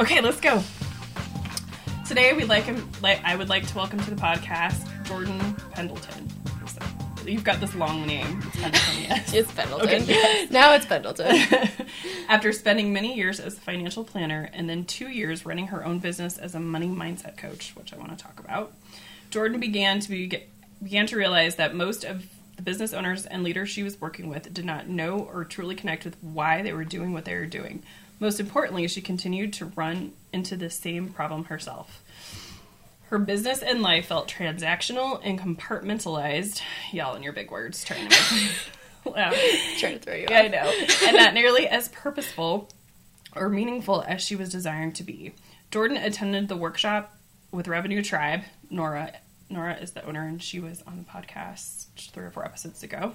Okay, let's go. Today we like him. Like I would like to welcome to the podcast Jordan Pendleton. So, you've got this long name. It's Pendleton, yes. It's Pendleton. Okay, yes. Now it's Pendleton. After spending many years as a financial planner and then two years running her own business as a money mindset coach, which I want to talk about, Jordan began to be, began to realize that most of the business owners and leaders she was working with did not know or truly connect with why they were doing what they were doing. Most importantly, she continued to run into the same problem herself. Her business and life felt transactional and compartmentalized. Y'all in your big words, trying to make me laugh. Trying to throw you Yeah, I know. And not nearly as purposeful or meaningful as she was desiring to be. Jordan attended the workshop with Revenue Tribe. Nora Nora is the owner, and she was on the podcast three or four episodes ago.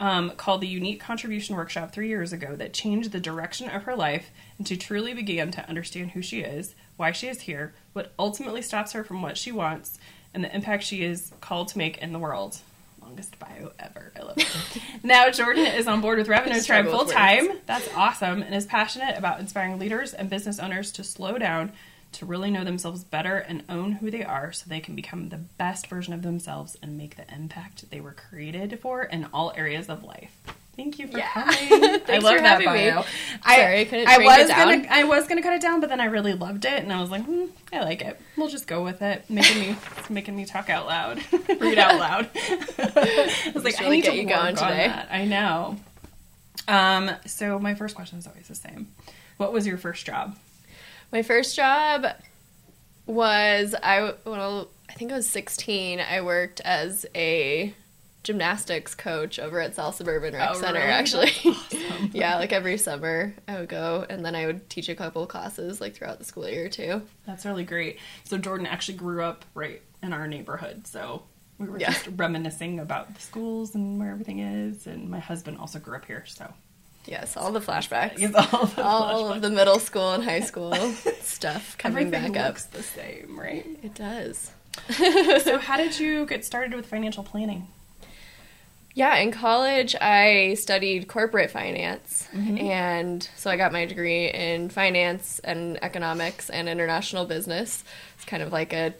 Um, called the Unique Contribution Workshop three years ago that changed the direction of her life and she truly began to understand who she is, why she is here, what ultimately stops her from what she wants, and the impact she is called to make in the world. Longest bio ever. I love it. now Jordan is on board with Revenue Tribe full time. That's awesome, and is passionate about inspiring leaders and business owners to slow down, to really know themselves better and own who they are so they can become the best version of themselves and make the impact they were created for in all areas of life. Thank you for Yeah. coming. I love for that having me. bio. Sorry, I couldn't I was gonna I was gonna cut it down, but then I really loved it, and I was like, hmm, I like it. We'll just go with it. Making me it's making me talk out loud, read out loud. I was like, Just I really need get to you work going on today. that. I know. Um. So my first question is always the same. What was your first job? My first job was I well I think I was 16. I worked as a gymnastics coach over at South Suburban Rec Oh, Center. really? Actually, Awesome. yeah, like every summer I would go and then I would teach a couple classes like throughout the school year too. That's really great. So Jordan actually grew up right in our neighborhood, so we were Yeah. just reminiscing about the schools and where everything is. And my husband also grew up here, so Yes, all the flashbacks. it's all the all flashbacks. of the middle school and high school stuff coming Everything back up. looks the same, right? It does. so, how did you get started with financial planning? Yeah, in college, I studied corporate finance. Mm-hmm. And so I got my degree in finance and economics and international business. It's kind of like a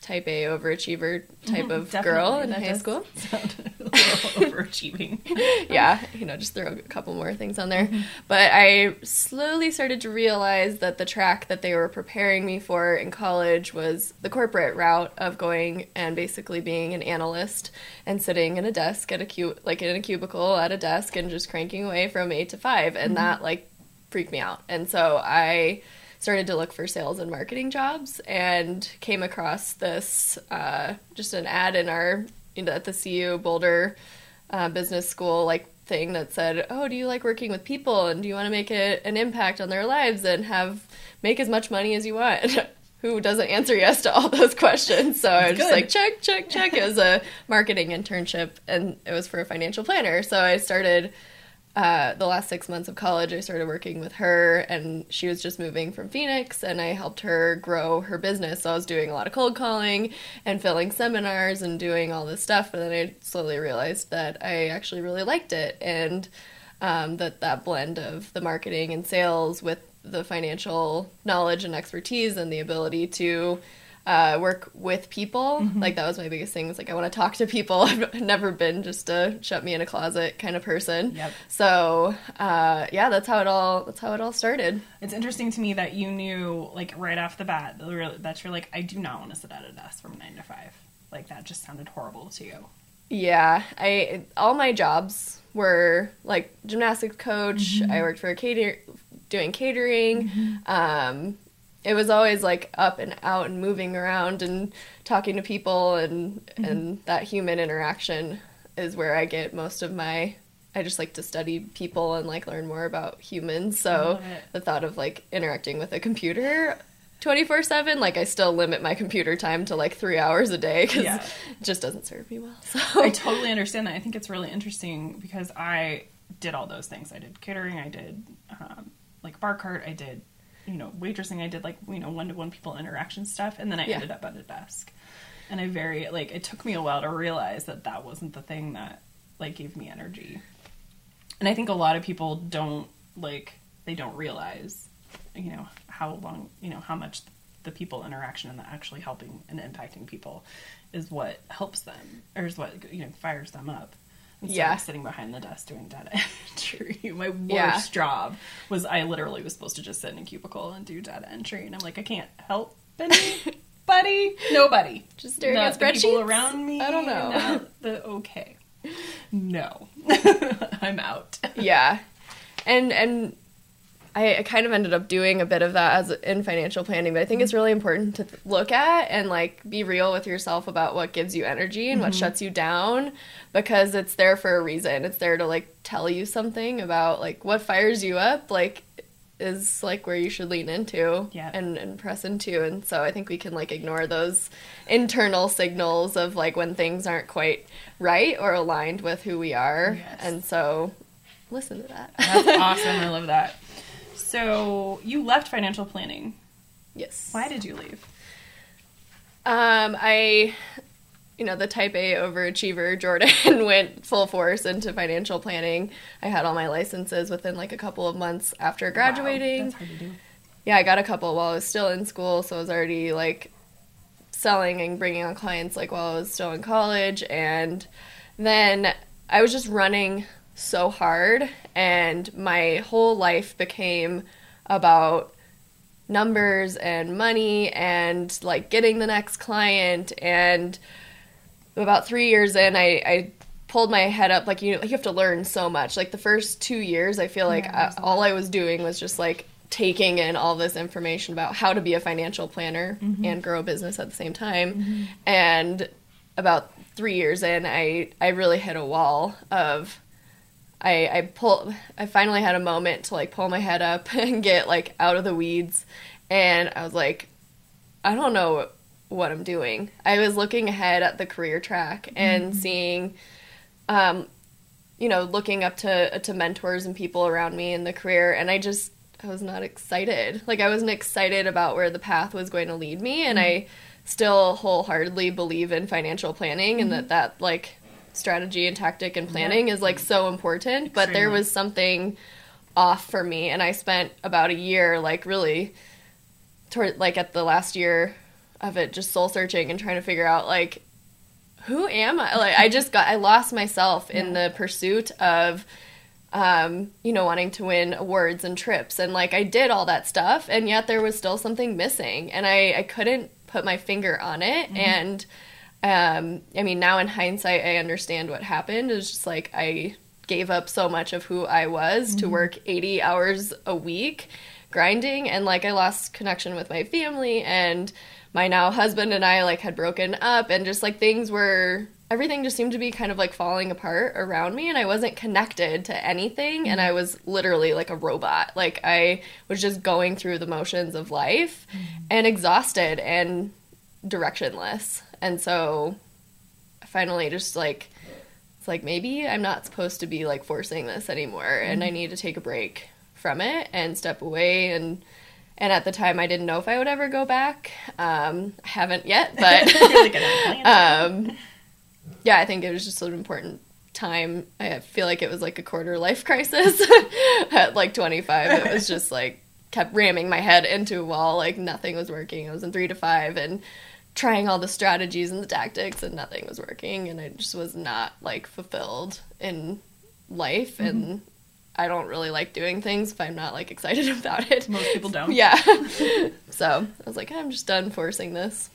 type A overachiever type of girl in high school. sound a little overachieving. yeah, you know, just throw a couple more things on there. Mm-hmm. But I slowly started to realize that the track that they were preparing me for in college was the corporate route of going and basically being an analyst and sitting in a desk at a cu- like in a cubicle at a desk and just cranking away from 8 to 5 and mm-hmm. that like freaked me out. And so I started to look for sales and marketing jobs and came across this uh, just an ad in our you know, at the CU Boulder uh, business school like thing that said, "Oh, do you like working with people and do you want to make a, an impact on their lives and have make as much money as you want?" Who doesn't answer yes to all those questions? So I was just like, check, check, check. It was a marketing internship and it was for a financial planner. So I started uh, the last six months of college, I started working with her, and she was just moving from Phoenix, and I helped her grow her business. So I was doing a lot of cold calling and filling seminars and doing all this stuff. But then I slowly realized that I actually really liked it, and um, that that blend of the marketing and sales with the financial knowledge and expertise and the ability to uh, work with people. Like that was my biggest thing. Was like I want to talk to people. I've never been just a shut me in a closet kind of person. Yep. So uh, yeah, that's how it all. That's how it all started. It's interesting to me that you knew, like, right off the bat, that you're- like, I do not want to sit at a desk from nine to five. Like, that just sounded horrible to you. Yeah, I all my jobs were like gymnastics coach. I worked for a cater doing catering. Um, it was always like up and out and moving around and talking to people and and that human interaction is where I get most of my I just like to study people and like learn more about humans. So the thought of like interacting with a computer 24/7 like I still limit my computer time to like 3 hours a day cuz Yeah. it just doesn't serve me well. So I totally understand that. I think it's really interesting because I did all those things. I did catering, I did um, like bar cart, I did, you know, waitressing, I did like, you know, one to one people interaction stuff, and then I Yeah. ended up at a desk. And I very, like, it took me a while to realize that that wasn't the thing that, like, gave me energy. And I think a lot of people don't, like, they don't realize you know how long you know how much the people interaction and the actually helping and impacting people is what helps them or is what you know fires them up instead Yeah. of sitting behind the desk doing data entry my worst Yeah. job was i literally was supposed to just sit in a cubicle and do data entry and i'm like i can't help anybody. Nobody. Just staring Not at the people around me I don't know. not the okay. No. I'm out. Yeah. And and I, I kind of ended up doing a bit of that as in financial planning but i think it's really important to look at and like be real with yourself about what gives you energy and what mm-hmm. shuts you down because it's there for a reason it's there to like tell you something about like what fires you up like is like where you should lean into Yeah. and, and press into and so i think we can like ignore those internal signals of like when things aren't quite right or aligned with who we are Yes. and so listen to that That's awesome. I love that. So you left financial planning. yes Why did you leave? um i you know the type a overachiever jordan went full force into financial planning i had all my licenses within like a couple of months after graduating Wow, that's hard to do. yeah, I got a couple while I was still in school, so I was already like selling and bringing on clients like while I was still in college and then I was just running so hard and my whole life became about numbers and money and like getting the next client. And about 3 years in I I pulled my head up like you you have to learn so much. Like the first 2 years I feel like Yeah, I, all I was doing was just like taking in all this information about how to be a financial planner mm-hmm. and grow a business at the same time. Mm-hmm. And about three years in, I I really hit a wall of I I pull I finally had a moment to like pull my head up and get like out of the weeds, and I was like, I don't know what I'm doing. I was looking ahead at the career track and mm-hmm. seeing um, you know, looking up to to mentors and people around me in the career, and I just I was not excited. Like I wasn't excited about where the path was going to lead me, and mm-hmm. I still wholeheartedly believe in financial planning and mm-hmm. that that like strategy and tactic and planning is like so important. But there was something off for me, and I spent about a year like really toward like at the last year of it just soul searching and trying to figure out like who am I? Like I just got I lost myself in the pursuit of um, you know, wanting to win awards and trips and like I did all that stuff and yet there was still something missing and I, I couldn't put my finger on it and um I mean now in hindsight I understand what happened. It's just like I gave up so much of who I was to mm-hmm. work 80 hours a week grinding. And like I lost connection with my family. And my now husband and I like had broken up. And just like things were everything just seemed to be kind of like falling apart around me. And I wasn't connected to anything. And mm-hmm. I was literally like a robot. Like I was just going through the motions of life mm-hmm. and exhausted and directionless. And so I finally just like it's like maybe I'm not supposed to be like forcing this anymore and I need to take a break from it and step away and and at the time I didn't know if I would ever go back. Um, I haven't yet, but Really good at planning. um, yeah, I think it was just an important time. I feel like it was like a quarter life crisis at like 25. It was just like kept ramming my head into a wall, like nothing was working. I was in three to five and trying all the strategies and the tactics, and nothing was working. And I just was not like fulfilled in life. And I don't really like doing things if I'm not like excited about it. Most people don't. Yeah. so I was like, I'm just done forcing this.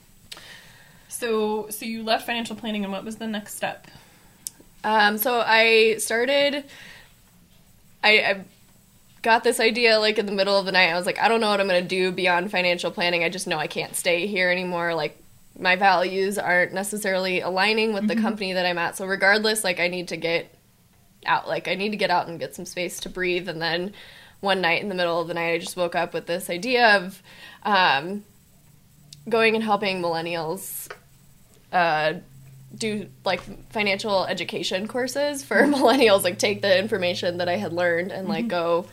So, so you left financial planning, and what was the next step? Um, so I started. I, I got this idea like in the middle of the night. I was like, I don't know what I'm gonna do beyond financial planning. I just know I can't stay here anymore. Like my values aren't necessarily aligning with the company that I'm at. So regardless, like I need to get out. Like I need to get out and get some space to breathe. And then one night in the middle of the night, I just woke up with this idea of um, going and helping millennials uh, do like financial education courses for millennials like take the information that i had learned and like go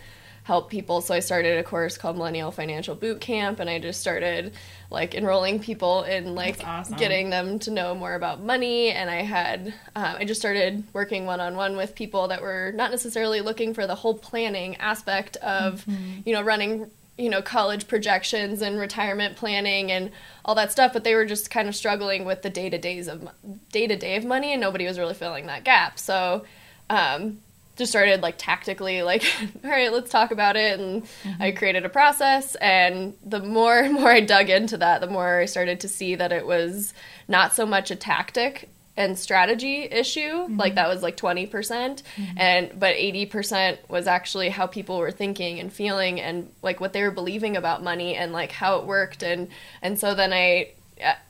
help people so i started a course called millennial financial boot camp and i just started like enrolling people in like awesome. getting them to know more about money and i had um, i just started working one-on-one with people that were not necessarily looking for the whole planning aspect of you know running you know, college projections and retirement planning and all that stuff, but they were just kind of struggling with the day to days of day to day of money, and nobody was really filling that gap. So, um, just started like tactically, like, all right, let's talk about it, and mm-hmm. I created a process. And the more and more I dug into that, the more I started to see that it was not so much a tactic and strategy issue mm-hmm. like that was like 20% mm hmm and but 80% was actually how people were thinking and feeling and like what they were believing about money and like how it worked and and so then I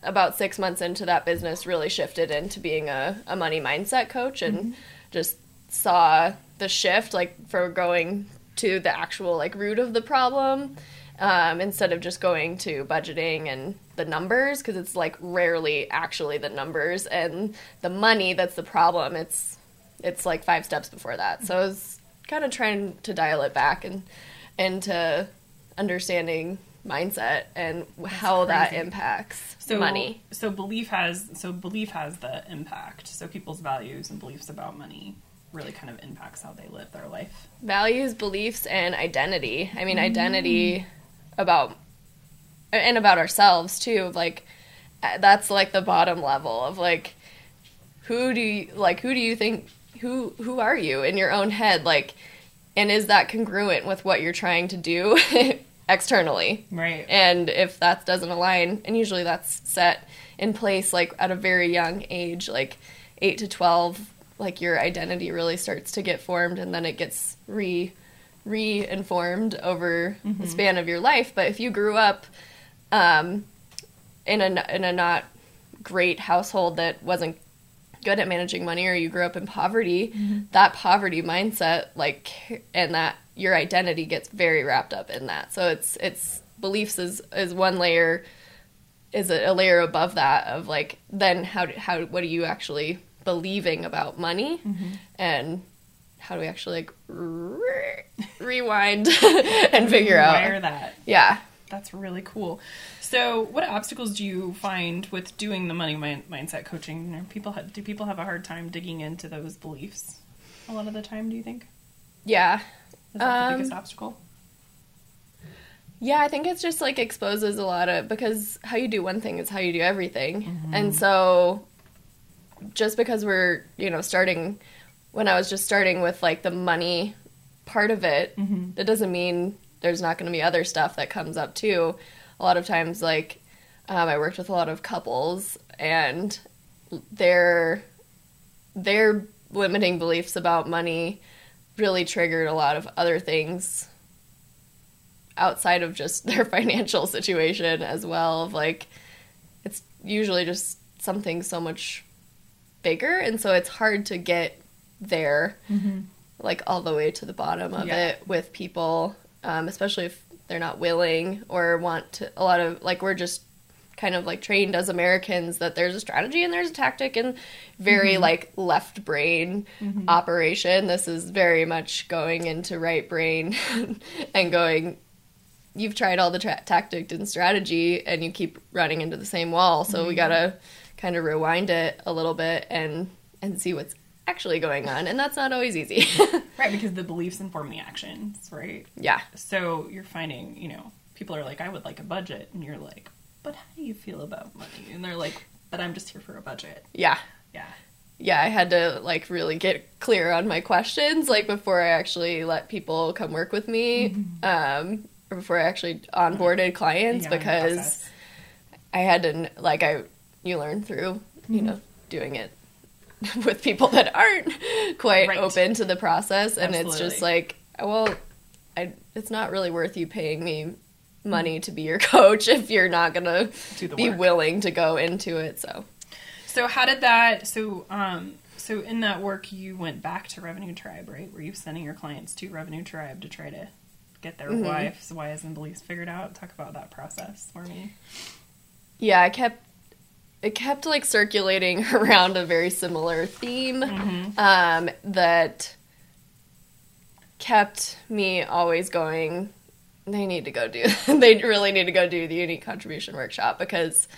about 6 months into that business really shifted into being a, a money mindset coach and mm-hmm. just saw the shift like for going to the actual like root of the problem um, instead of just going to budgeting and the numbers because it's like rarely actually the numbers and the money that's the problem. It's it's like five steps before that. So I was kind of trying to dial it back and into understanding mindset and how that impacts so, money. So belief has so belief has the impact. So people's values and beliefs about money really kind of impacts how they live their life. Values, beliefs, and identity. I mean, mm. identity about and about ourselves too like that's like the bottom level of like who do you like who do you think who who are you in your own head like and is that congruent with what you're trying to do externally right and if that doesn't align and usually that's set in place like at a very young age like 8 to 12 like your identity really starts to get formed and then it gets re re-informed over mm-hmm. the span of your life. But if you grew up um, in a in a not great household that wasn't good at managing money, or you grew up in poverty, mm-hmm. that poverty mindset, like, and that your identity gets very wrapped up in that. So it's it's beliefs is is one layer is a, a layer above that of like then how how what are you actually believing about money mm-hmm. and how do we actually like re- rewind and figure out wire that? Yeah, that's really cool. So, what obstacles do you find with doing the money mindset coaching? You people have, do people have a hard time digging into those beliefs a lot of the time? Do you think? Yeah, is that um, the biggest obstacle? Yeah, I think it's just like exposes a lot of because how you do one thing is how you do everything, mm-hmm. and so just because we're you know starting when I was just starting with like the money part of it, mm-hmm. it doesn't mean there's not going to be other stuff that comes up too. A lot of times, like um, I worked with a lot of couples, and their their limiting beliefs about money really triggered a lot of other things outside of just their financial situation as well. Of like, it's usually just something so much bigger, and so it's hard to get there, mm-hmm. like all the way to the bottom of yeah. it with people, um, especially if they're not willing or want to. A lot of like we're just kind of like trained as Americans that there's a strategy and there's a tactic and very mm-hmm. like left brain mm-hmm. operation. This is very much going into right brain and going. You've tried all the tra- tactic and strategy and you keep running into the same wall. So we mm-hmm. gotta kind of rewind it a little bit and and see what's actually going on, and that's not always easy. right, because the beliefs inform the actions, right? Yeah. So you're finding, you know, people are like, I would like a budget, and you're like, but how do you feel about money? And they're like, but I'm just here for a budget. Yeah. Yeah. Yeah, I had to like really get clear on my questions like before I actually let people come work with me, mm-hmm. um, or before I actually onboarded clients yeah, because I had to like I you learn through mm-hmm. you know doing it with people that aren't quite right. open to the process and Absolutely. it's just like well I, it's not really worth you paying me money to be your coach if you're not gonna be work. willing to go into it so so how did that so um so in that work you went back to revenue tribe right were you sending your clients to revenue tribe to try to get their mm-hmm. whys whys and beliefs figured out talk about that process for me yeah i kept it kept like circulating around a very similar theme mm-hmm. um, that kept me always going they need to go do they really need to go do the unique contribution workshop because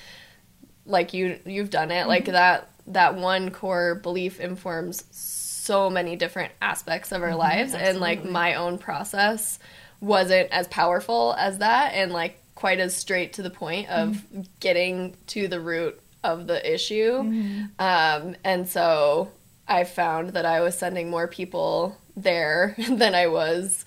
like you you've done it mm-hmm. like that that one core belief informs so many different aspects of our mm-hmm, lives absolutely. and like my own process wasn't as powerful as that and like quite as straight to the point of Mm-hmm. getting to the root of the issue. Mm-hmm. Um, and so I found that I was sending more people there than I was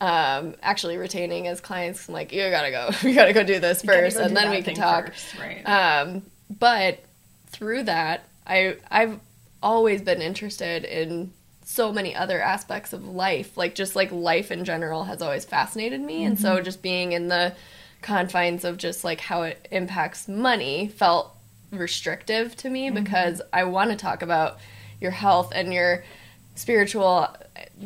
um, actually retaining as clients. I'm like, you gotta go, you gotta go do this first, go and then we can talk. first, right? Um, but through that, I I've always been interested in so many other aspects of life. Like just like life in general has always fascinated me, and so just being in the confines of just like how it impacts money felt restrictive to me mm-hmm. because I want to talk about your health and your spiritual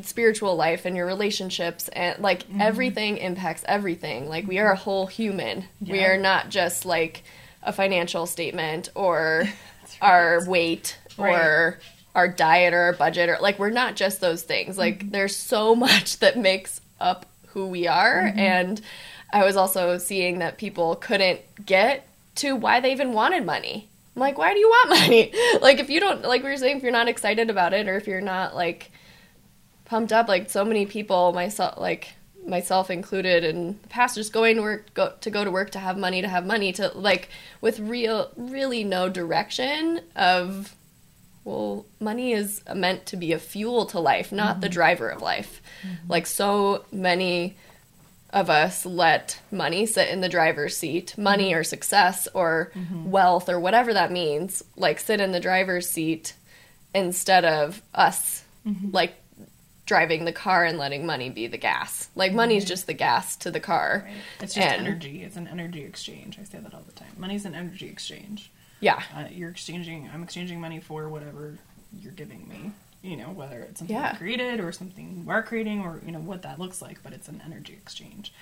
spiritual life and your relationships and like mm-hmm. everything impacts everything. Like we are a whole human. We are not just like a financial statement or our weight or our diet or our budget or like we're not just those things. Like mm-hmm. there's so much that makes up who we are and i was also seeing that people couldn't get to why they even wanted money. I'm like why do you want money? Like if you don't like we were saying if you're not excited about it or if you're not like pumped up like so many people myself like myself included in the past just going to work go, to go to work to have money to have money to like with real really no direction of well money is meant to be a fuel to life not the mm-hmm. driver of life. Mm-hmm. Like so many of us let money sit in the driver's seat money mm-hmm. or success or mm-hmm. wealth or whatever that means like sit in the driver's seat instead of us mm-hmm. like driving the car and letting money be the gas like money's just the gas to the car Right. It's just And- energy. It's an energy exchange. I say that all the time. Money's an energy exchange. yeah Uh, you're exchanging. I'm exchanging money for whatever you're giving me. You know, whether it's something Yeah. Created or something we're creating, or you know what that looks like. But it's an energy exchange.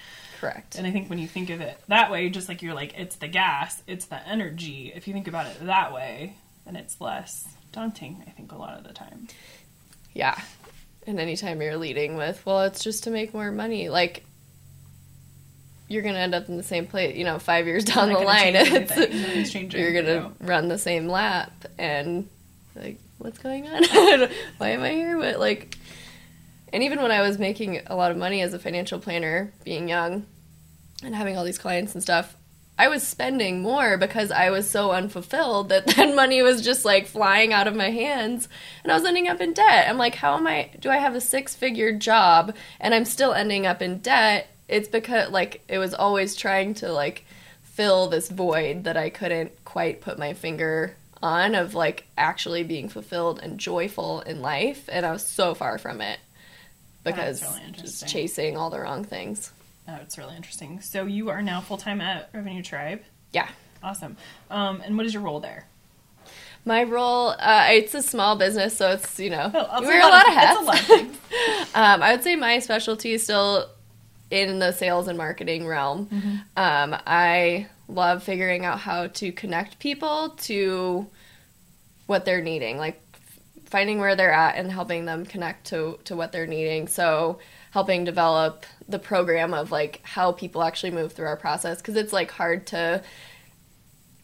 correct And I think when you think of it that way, just like you're like, it's the gas, it's the energy. If you think about it that way, then it's less daunting. I think a lot of the time. Yeah. And anytime you're leading with, well, it's just to make more money, like you're gonna end up in the same place. You know, five years down the line, it's, anything. Nothing's changing, you're gonna you know. run the same lap and like, what's going on? Why am I here? But like, and even when I was making a lot of money as a financial planner, being young and having all these clients and stuff, I was spending more because I was so unfulfilled that then money was just like flying out of my hands and I was ending up in debt. I'm like, how am I do I have a six figure job and I'm still ending up in debt? It's because like it was always trying to like fill this void that I couldn't quite put my finger on of like actually being fulfilled and joyful in life and I was so far from it because really just chasing all the wrong things. Oh, it's really interesting. So you are now full time at Revenue Tribe. Yeah. Awesome. Um, and what is your role there? My role, uh, it's a small business, so it's, you know, Oh, you wear a lot of hats. a lot of things. um, I would say my specialty is still in the sales and marketing realm. Mm-hmm. Um, I love figuring out how to connect people to what they're needing, like finding where they're at and helping them connect to, to what they're needing. So helping develop the program of like how people actually move through our process because it's like hard to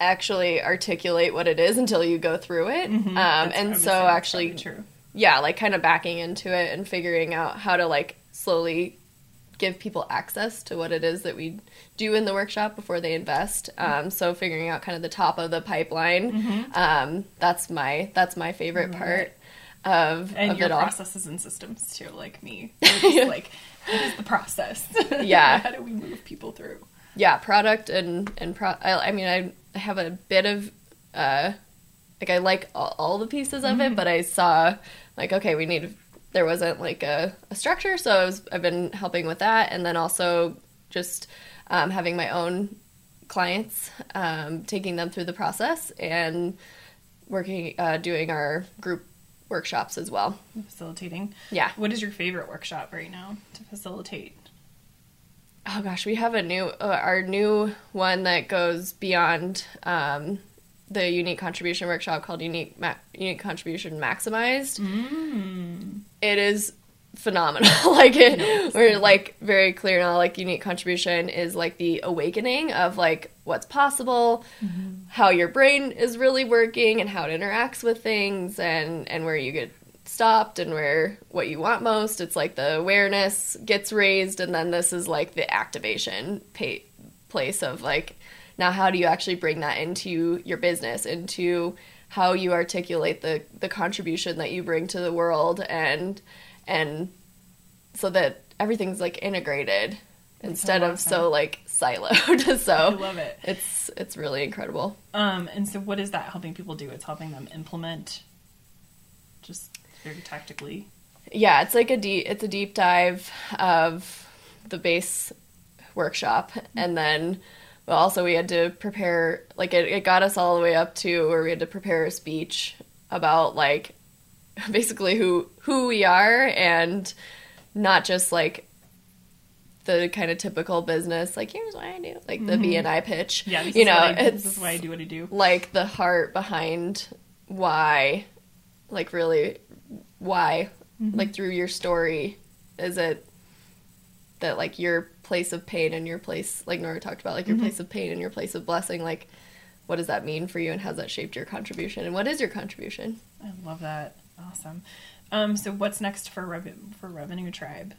actually articulate what it is until you go through it. Um, Mm-hmm. I and so actually yeah, like kind of backing into it and figuring out how to like slowly give people access to what it is that we do in the workshop before they invest. Um, so figuring out kind of the top of the pipeline. Mm-hmm. Um, that's my that's my favorite part of, and of your processes and systems too, like me. Just like, what is the process? Yeah. How do we move people through? yeah product and and pro I, I mean I, I have a bit of uh like i like all, all the pieces of it but i saw like okay we need there wasn't like a, a structure so I was, i've been helping with that and then also just um, having my own clients um, taking them through the process and working uh, doing our group workshops as well Facilitating. yeah What is your favorite workshop right now to facilitate? Oh gosh, we have a new uh, our new one that goes beyond um, the unique contribution workshop called unique Ma- unique contribution maximized. It is phenomenal. like it, we're like very clear now. Like unique contribution is like the awakening of like what's possible, mm-hmm. how your brain is really working, and how it interacts with things, and and where you get stopped and where what you want most. It's like the awareness gets raised, and then this is like the activation pa- place of like now how do you actually bring that into your business, into how you articulate the the contribution that you bring to the world, and and so that everything's like integrated instead of awesome. so like siloed. so I love it. it's it's really incredible. Um, and so what is that helping people do? It's helping them implement just very tactically. yeah it's like a deep it's a deep dive of the base workshop and then but also we had to prepare like it, it got us all the way up to where we had to prepare a speech about like basically who who we are and not just like the kind of typical business like here's what i do like the mm-hmm. bni pitch. Yeah, you know I, it's this is why I do what I do. like the heart behind why like really why mm-hmm. like through your story is it that like your place of pain and your place like Nora talked about like your place of pain and your place of blessing like what does that mean for you and how's that shaped your contribution and what is your contribution I love that. Awesome. Um, so what's next for for Revenue Tribe?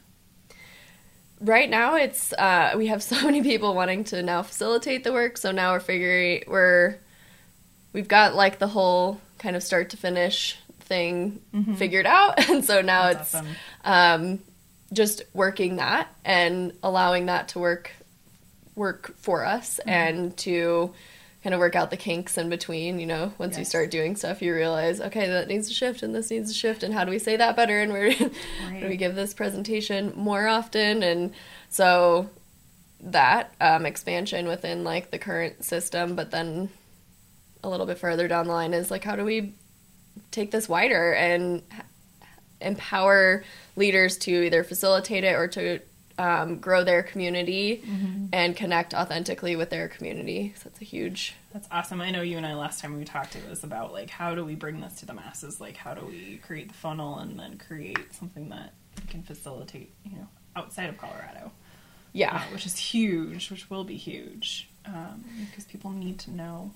right now it's uh we have so many people wanting to now facilitate the work so now we're figuring we're we've got like the whole kind of start to finish thing figured out and so now That's it's awesome. um just working that and allowing that to work work for us and to kind of work out the kinks in between you know once you start doing stuff you realize okay that needs to shift and this needs to shift and how do we say that better and where do we give this presentation more often? And so that um, expansion within like the current system but then a little bit further down the line is like how do we take this wider and empower leaders to either facilitate it or to um, grow their community and connect authentically with their community. So that's a huge. That's awesome. I know you and I last time we talked, it was about like how do we bring this to the masses? Like how do we create the funnel and then create something that can facilitate, you know, outside of Colorado, Yeah. uh, which is huge, which will be huge um, because people need to know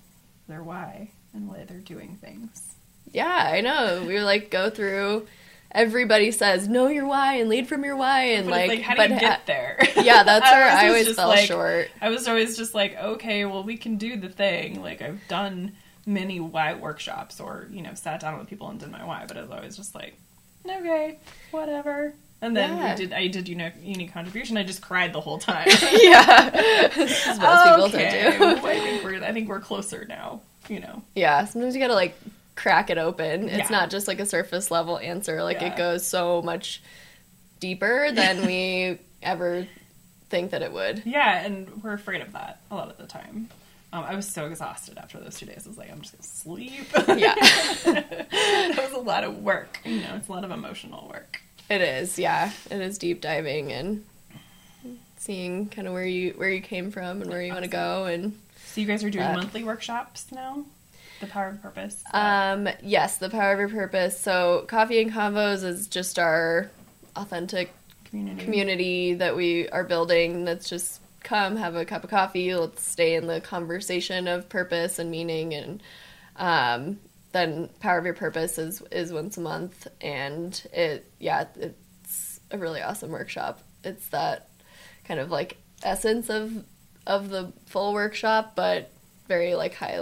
their why and why they're doing things. Yeah, I know. We like go through. Everybody says know your why and lead from your why and But like, like, how do but you ha- get there? yeah, that's where I was always fell like- short. I was always just like, okay, well, we can do the thing. Like, I've done many why workshops or, you know, sat down with people and did my why, but I was always just like, okay, whatever. And then Yeah. we did, I did unique, unique contribution. I just cried the whole time. yeah, most people okay. do. I think we're, I think we're closer now, you know. Yeah, sometimes you gotta like crack it open. It's Yeah. not just like a surface level answer. Like Yeah. it goes so much deeper than we ever think that it would. Yeah, and we're afraid of that a lot of the time. Um, I was so exhausted after those two days. I was like, I'm just gonna sleep. Yeah, that was a lot of work. You know, it's a lot of emotional work. it is. Yeah, it is deep diving and seeing kind of where you where you came from and where you want to go and So you guys are doing Uh, monthly workshops now? The Power of Purpose? Um, yes, the power of your purpose. So, coffee and convos is just our authentic community. community that we are building. That's just come have a cup of coffee. Let's stay in the conversation of purpose and meaning, and um, then power of your purpose is is once a month, and it yeah, it's a really awesome workshop. It's that kind of like essence of of the full workshop, but very like high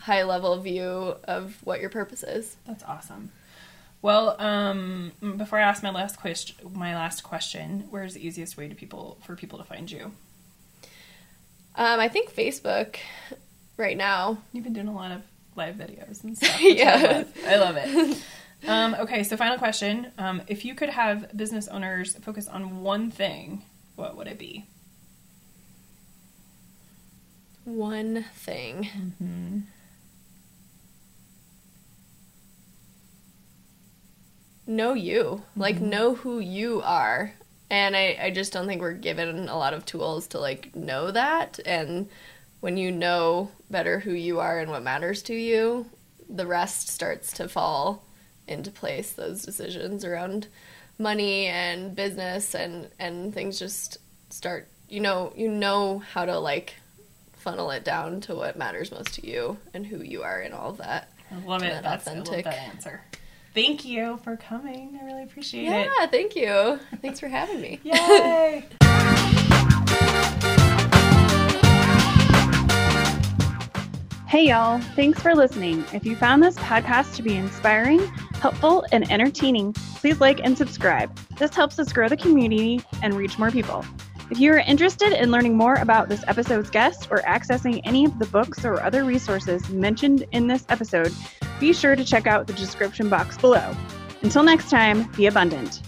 high level view of what your purpose is. That's awesome. Well, um, before I ask my last question, my last question, where's the easiest way to people for people to find you? Um, I think Facebook right now. You've been doing a lot of live videos and stuff. Yeah. I love. I love it. um, okay, so final question: um, If you could have business owners focus on one thing, what would it be? One thing. Mm-hmm. Know you like Mm-hmm. know who you are and I, I just don't think we're given a lot of tools to like know that and when you know better who you are and what matters to you the rest starts to fall into place those decisions around money and business and and things just start you know you know how to like funnel it down to what matters most to you and who you are and all of that I love it. That That's I love authentic. that answer. Thank you for coming. I really appreciate yeah, it. Yeah, thank you. Thanks for having me. Yay! Hey, y'all. Thanks for listening. If you found this podcast to be inspiring, helpful, and entertaining, please like and subscribe. This helps us grow the community and reach more people. If you are interested in learning more about this episode's guest or accessing any of the books or other resources mentioned in this episode, be sure to check out the description box below. Until next time, be abundant.